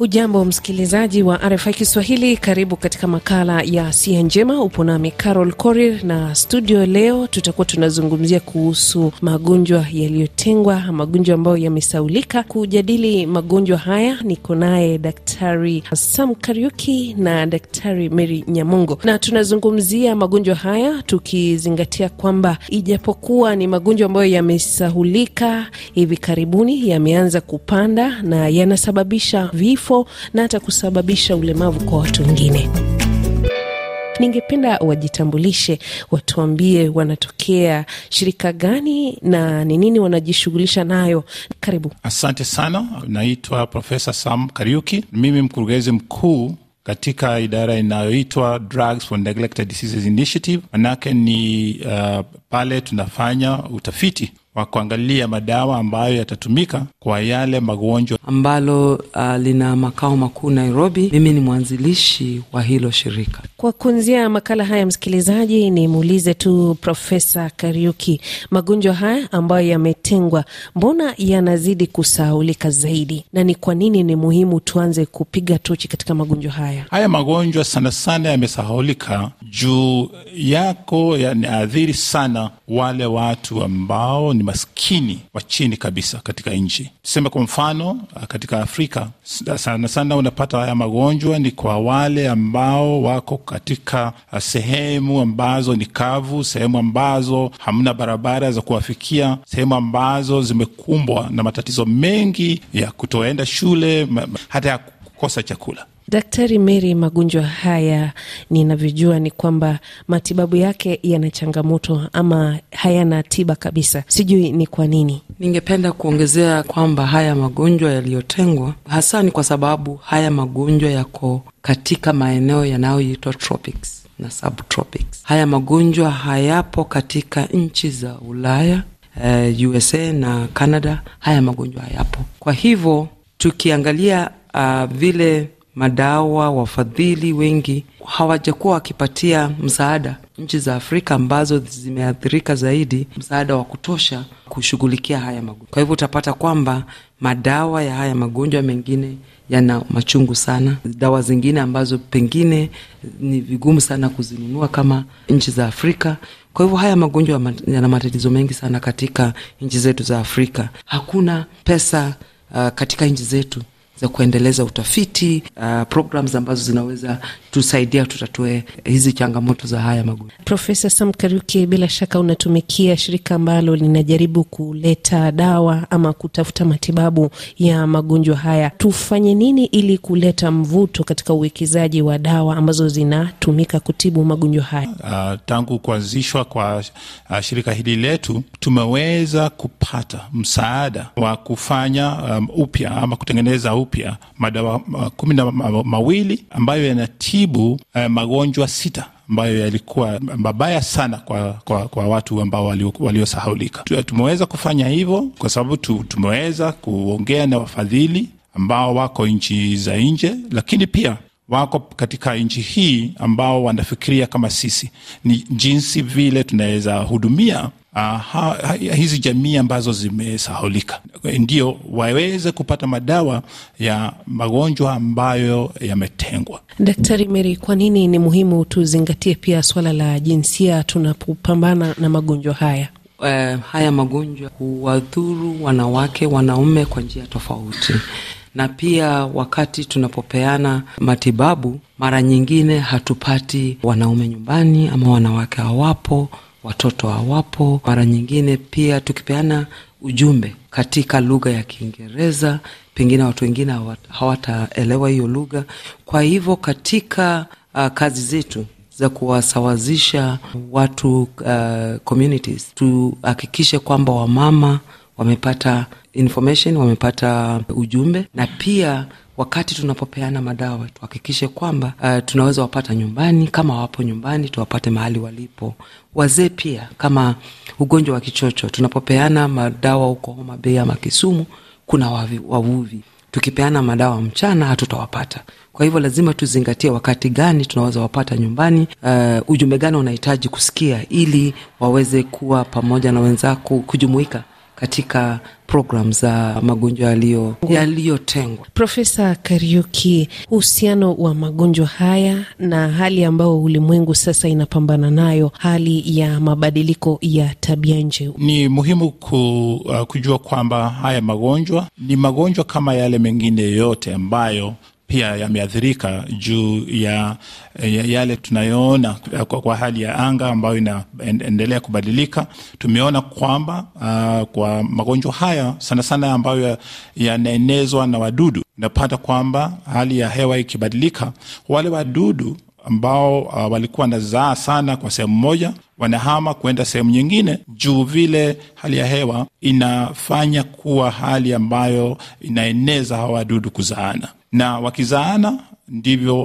Hujambo msikilizaji wa RFI Kiswahili, karibu katika makala ya Sia Njema. Upo nami Carol Korir na studio. Leo tutakuwa tunazungumzia kuhusu magonjwa yaliyotengwa, magonjwa ambayo yamesaulika. Kujadili magonjwa haya niko naye Daktari Sam Kariuki na Daktari Mary Nyamungo, na tunazungumzia magonjwa haya tukizingatia kwamba ijapokuwa ni magonjwa ambayo yamesahulika, hivi karibuni yameanza kupanda na yanasababisha vifo na hata kusababisha ulemavu kwa watu wengine. Ningependa wajitambulishe, watuambie wanatokea shirika gani na ni nini wanajishughulisha nayo. Karibu. Asante sana, naitwa Profesa Sam Kariuki, mimi mkurugenzi mkuu katika idara inayoitwa Drugs for Neglected Diseases Initiative. Manake ni uh, pale tunafanya utafiti wa kuangalia madawa ambayo yatatumika kwa yale magonjwa ambalo uh, lina makao makuu Nairobi. Mimi ni mwanzilishi wa hilo shirika. Kwa kuanzia makala haya, msikilizaji, nimuulize tu Profesa Kariuki, magonjwa haya ambayo yametengwa, mbona yanazidi kusahaulika zaidi, na ni kwa nini ni muhimu tuanze kupiga tochi katika magonjwa haya? Haya magonjwa sana sana yamesahaulika juu yako yanaathiri sana wale watu ambao ni maskini wa chini kabisa katika nchi. Tuseme kwa mfano, katika Afrika sana sana unapata haya magonjwa ni kwa wale ambao wako katika sehemu ambazo ni kavu, sehemu ambazo hamna barabara za kuwafikia, sehemu ambazo zimekumbwa na matatizo mengi ya kutoenda shule, hata ya kukosa chakula. Daktari Mary, magonjwa haya ninavyojua ni kwamba matibabu yake yana changamoto ama hayana tiba kabisa. Sijui ni kwa nini. Ningependa kuongezea kwamba haya magonjwa yaliyotengwa hasa ni kwa sababu haya magonjwa yako katika maeneo yanayoitwa tropics na subtropics. Haya magonjwa hayapo katika nchi za Ulaya, uh, USA na Canada. Haya magonjwa hayapo. Kwa hivyo tukiangalia uh, vile madawa wafadhili wengi hawajakuwa wakipatia msaada nchi za Afrika ambazo zimeathirika zaidi, msaada wa kutosha kushughulikia haya magonjwa. Kwa hivyo utapata kwamba madawa ya haya magonjwa mengine yana machungu sana, dawa zingine ambazo pengine ni vigumu sana kuzinunua kama nchi za Afrika. Kwa hivyo haya magonjwa yana matatizo mengi sana katika nchi zetu za Afrika. Hakuna pesa uh, katika nchi zetu za kuendeleza utafiti uh, programs ambazo zinaweza tusaidia tutatue hizi changamoto za haya magonjwa. Profesa Sam Kariuki, bila shaka unatumikia shirika ambalo linajaribu kuleta dawa ama kutafuta matibabu ya magonjwa haya. Tufanye nini ili kuleta mvuto katika uwekezaji wa dawa ambazo zinatumika kutibu magonjwa haya? Uh, tangu kuanzishwa kwa uh, shirika hili letu tumeweza kupata msaada wa kufanya um, upya ama kutengeneza upya madawa uh, kumi na mawili ambayo yanatibu eh, magonjwa sita ambayo yalikuwa mabaya sana kwa, kwa, kwa watu ambao waliosahaulika. Walio tumeweza kufanya hivyo kwa sababu tu, tumeweza kuongea na wafadhili ambao wako nchi za nje, lakini pia wako katika nchi hii ambao wanafikiria kama sisi, ni jinsi vile tunaweza hudumia Uh, ha, ha, hizi jamii ambazo zimesahulika ndio waweze kupata madawa ya magonjwa ambayo yametengwa. Daktari Mary, kwa nini ni muhimu tuzingatie pia swala la jinsia tunapopambana na magonjwa haya? Uh, haya magonjwa huwadhuru wanawake, wanaume kwa njia tofauti na pia wakati tunapopeana matibabu, mara nyingine hatupati wanaume nyumbani ama wanawake hawapo watoto hawapo. Mara nyingine pia tukipeana ujumbe katika lugha ya Kiingereza, pengine watu wengine hawataelewa hiyo lugha. Kwa hivyo katika uh, kazi zetu za kuwasawazisha watu uh, communities, tuhakikishe kwamba wamama wamepata information, wamepata ujumbe na pia wakati tunapopeana madawa tuhakikishe kwamba uh, tunaweza wapata nyumbani. Kama wapo nyumbani, tuwapate mahali walipo. Wazee pia, kama ugonjwa wa kichocho, tunapopeana madawa huko Homa Bay ama Kisumu, kuna wavi, wavuvi. Tukipeana madawa mchana hatutawapata. Kwa hivyo lazima tuzingatie wakati gani tunaweza wapata nyumbani, uh, ujumbe gani unahitaji kusikia ili waweze kuwa pamoja na wenzako, kujumuika katika program za magonjwa yaliyo yaliyotengwa. Profesa Kariuki, uhusiano wa magonjwa haya na hali ambayo ulimwengu sasa inapambana nayo, hali ya mabadiliko ya tabia nje, Ni muhimu ku, uh, kujua kwamba haya magonjwa ni magonjwa kama yale mengine yote ambayo pia yameathirika juu ya, ya yale tunayoona kwa, kwa hali ya anga ambayo inaendelea kubadilika. Tumeona kwamba uh, kwa magonjwa haya sana sana ambayo yanaenezwa na wadudu, unapata kwamba hali ya hewa ikibadilika, wale wadudu ambao uh, walikuwa wanazaa sana kwa sehemu moja wanahama kwenda sehemu nyingine, juu vile hali ya hewa inafanya kuwa hali ambayo inaeneza hawa wadudu kuzaana, na wakizaana ndivyo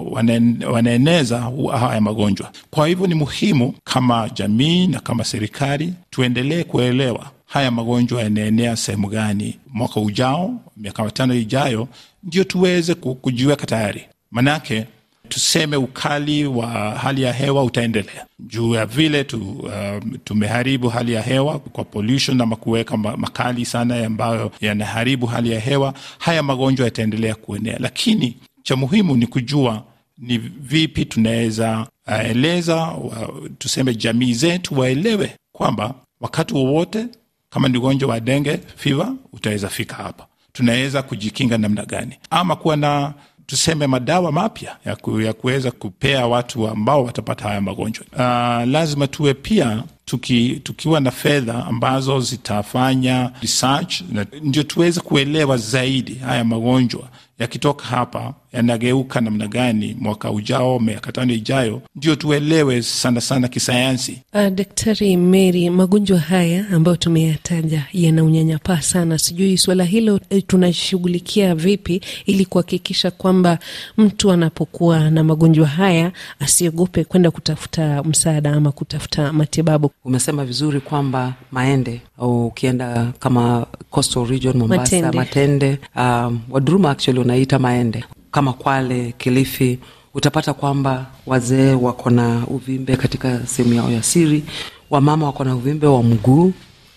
wanaeneza haya magonjwa. Kwa hivyo ni muhimu kama jamii na kama serikali tuendelee kuelewa haya magonjwa yanaenea sehemu gani mwaka ujao, miaka mitano ijayo, ndio tuweze kujiweka tayari, manake tuseme ukali wa hali ya hewa utaendelea. Juu ya vile tu, um, tumeharibu hali ya hewa kwa pollution ama kuweka makali sana ambayo yanaharibu hali ya hewa. Haya magonjwa yataendelea kuenea, lakini cha muhimu ni kujua ni vipi tunaweza uh, eleza wa, tuseme jamii zetu waelewe kwamba wakati wowote kama ni ugonjwa wa denge fiva utaweza fika hapa, tunaweza kujikinga namna gani, ama kuwa na tuseme madawa mapya ya, ku, ya kuweza kupea watu ambao watapata haya magonjwa. Uh, lazima tuwe pia tuki, tukiwa na fedha ambazo zitafanya research ndio tuweze kuelewa zaidi haya magonjwa yakitoka hapa yanageuka namna gani mwaka ujao, miaka tano ijayo, ndio tuelewe sana sana kisayansi. Uh, Daktari Mary, magonjwa haya ambayo tumeyataja yana unyanyapaa sana. Sijui suala hilo eh, tunashughulikia vipi ili kuhakikisha kwamba mtu anapokuwa na magonjwa haya asiogope kwenda kutafuta msaada ama kutafuta matibabu. Umesema vizuri kwamba Maende au ukienda kama Coastal Region Mombasa, Matende. Matende, um, Waduruma actually unaita Maende, kama Kwale, Kilifi, utapata kwamba wazee wako na uvimbe katika sehemu yao ya siri, wamama wako na uvimbe wa mguu,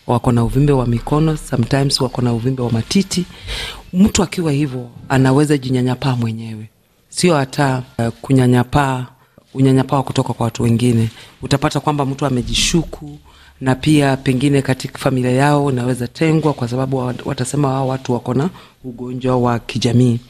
wako na uvimbe wa mikono, sometimes wako na uvimbe wa matiti. Mtu akiwa hivyo anaweza jinyanyapaa mwenyewe, sio hata uh, kunyanyapaa unyanyapaa kutoka kwa watu wengine. Utapata kwamba mtu amejishuku na pia pengine katika familia yao unaweza tengwa kwa sababu watasema wao watu wako na ugonjwa wa kijamii.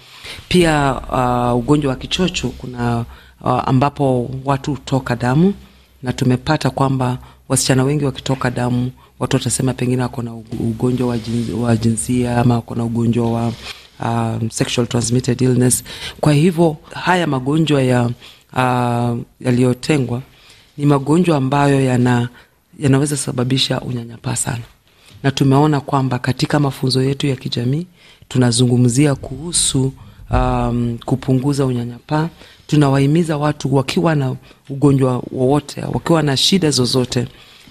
Pia uh, ugonjwa wa kichocho kuna uh, ambapo watu hutoka damu, na tumepata kwamba wasichana wengi wakitoka damu watu watasema pengine wako na ugonjwa wa, jinzi, wa jinsia ama wako na ugonjwa wa uh, sexual transmitted illness. Kwa hivyo haya magonjwa ya uh, yaliyotengwa ni magonjwa ambayo yana yanaweza sababisha unyanyapaa sana, na tumeona kwamba katika mafunzo yetu ya kijamii tunazungumzia kuhusu um, kupunguza unyanyapaa. Tunawahimiza watu wakiwa na ugonjwa wowote, wakiwa na shida zozote,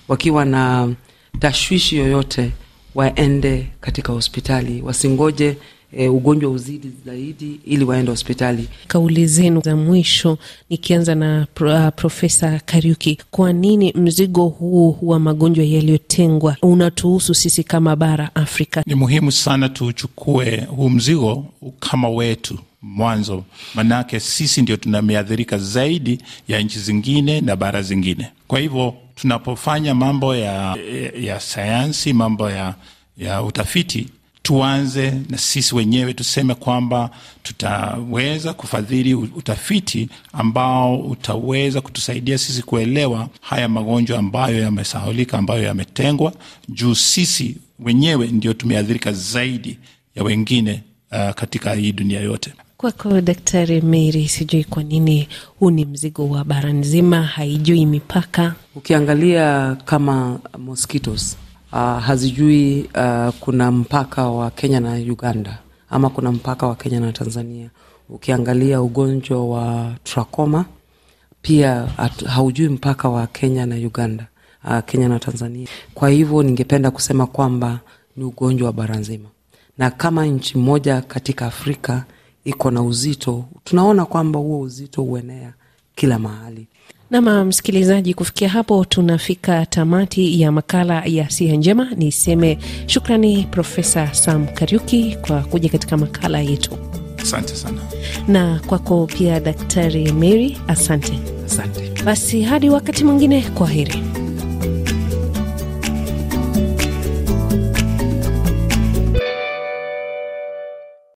wakiwa na tashwishi yoyote, waende katika hospitali, wasingoje e, ugonjwa uzidi zaidi ili waende hospitali. Kauli zenu za mwisho, nikianza na pro, uh, Profesa Kariuki, kwa nini mzigo huu wa magonjwa yaliyotengwa unatuhusu sisi kama bara Afrika? Ni muhimu sana tuchukue huu mzigo kama wetu mwanzo, manake sisi ndio tunameathirika zaidi ya nchi zingine na bara zingine. Kwa hivyo tunapofanya mambo ya, ya sayansi, mambo ya, ya utafiti, tuanze na sisi wenyewe, tuseme kwamba tutaweza kufadhili utafiti ambao utaweza kutusaidia sisi kuelewa haya magonjwa ambayo yamesahulika, ambayo yametengwa, juu sisi wenyewe ndio tumeathirika zaidi ya wengine uh, katika hii dunia yote. Kwako Daktari Mary, sijui kwa nini huu ni mzigo wa bara nzima, haijui mipaka. Ukiangalia kama mosquitoes uh, hazijui uh, kuna mpaka wa Kenya na Uganda ama kuna mpaka wa Kenya na Tanzania. Ukiangalia ugonjwa wa trakoma pia at, haujui mpaka wa Kenya na Uganda, uh, Kenya na Tanzania. Kwa hivyo ningependa kusema kwamba ni ugonjwa wa bara nzima, na kama nchi moja katika Afrika iko na uzito, tunaona kwamba huo uzito huenea kila mahali Nama msikilizaji, kufikia hapo tunafika tamati ya makala ya Siha Njema. Niseme shukrani Profesa Sam Kariuki kwa kuja katika makala yetu. Asante sana. Na kwako pia Daktari Mary, asante. Asante. Basi hadi wakati mwingine, kwa heri.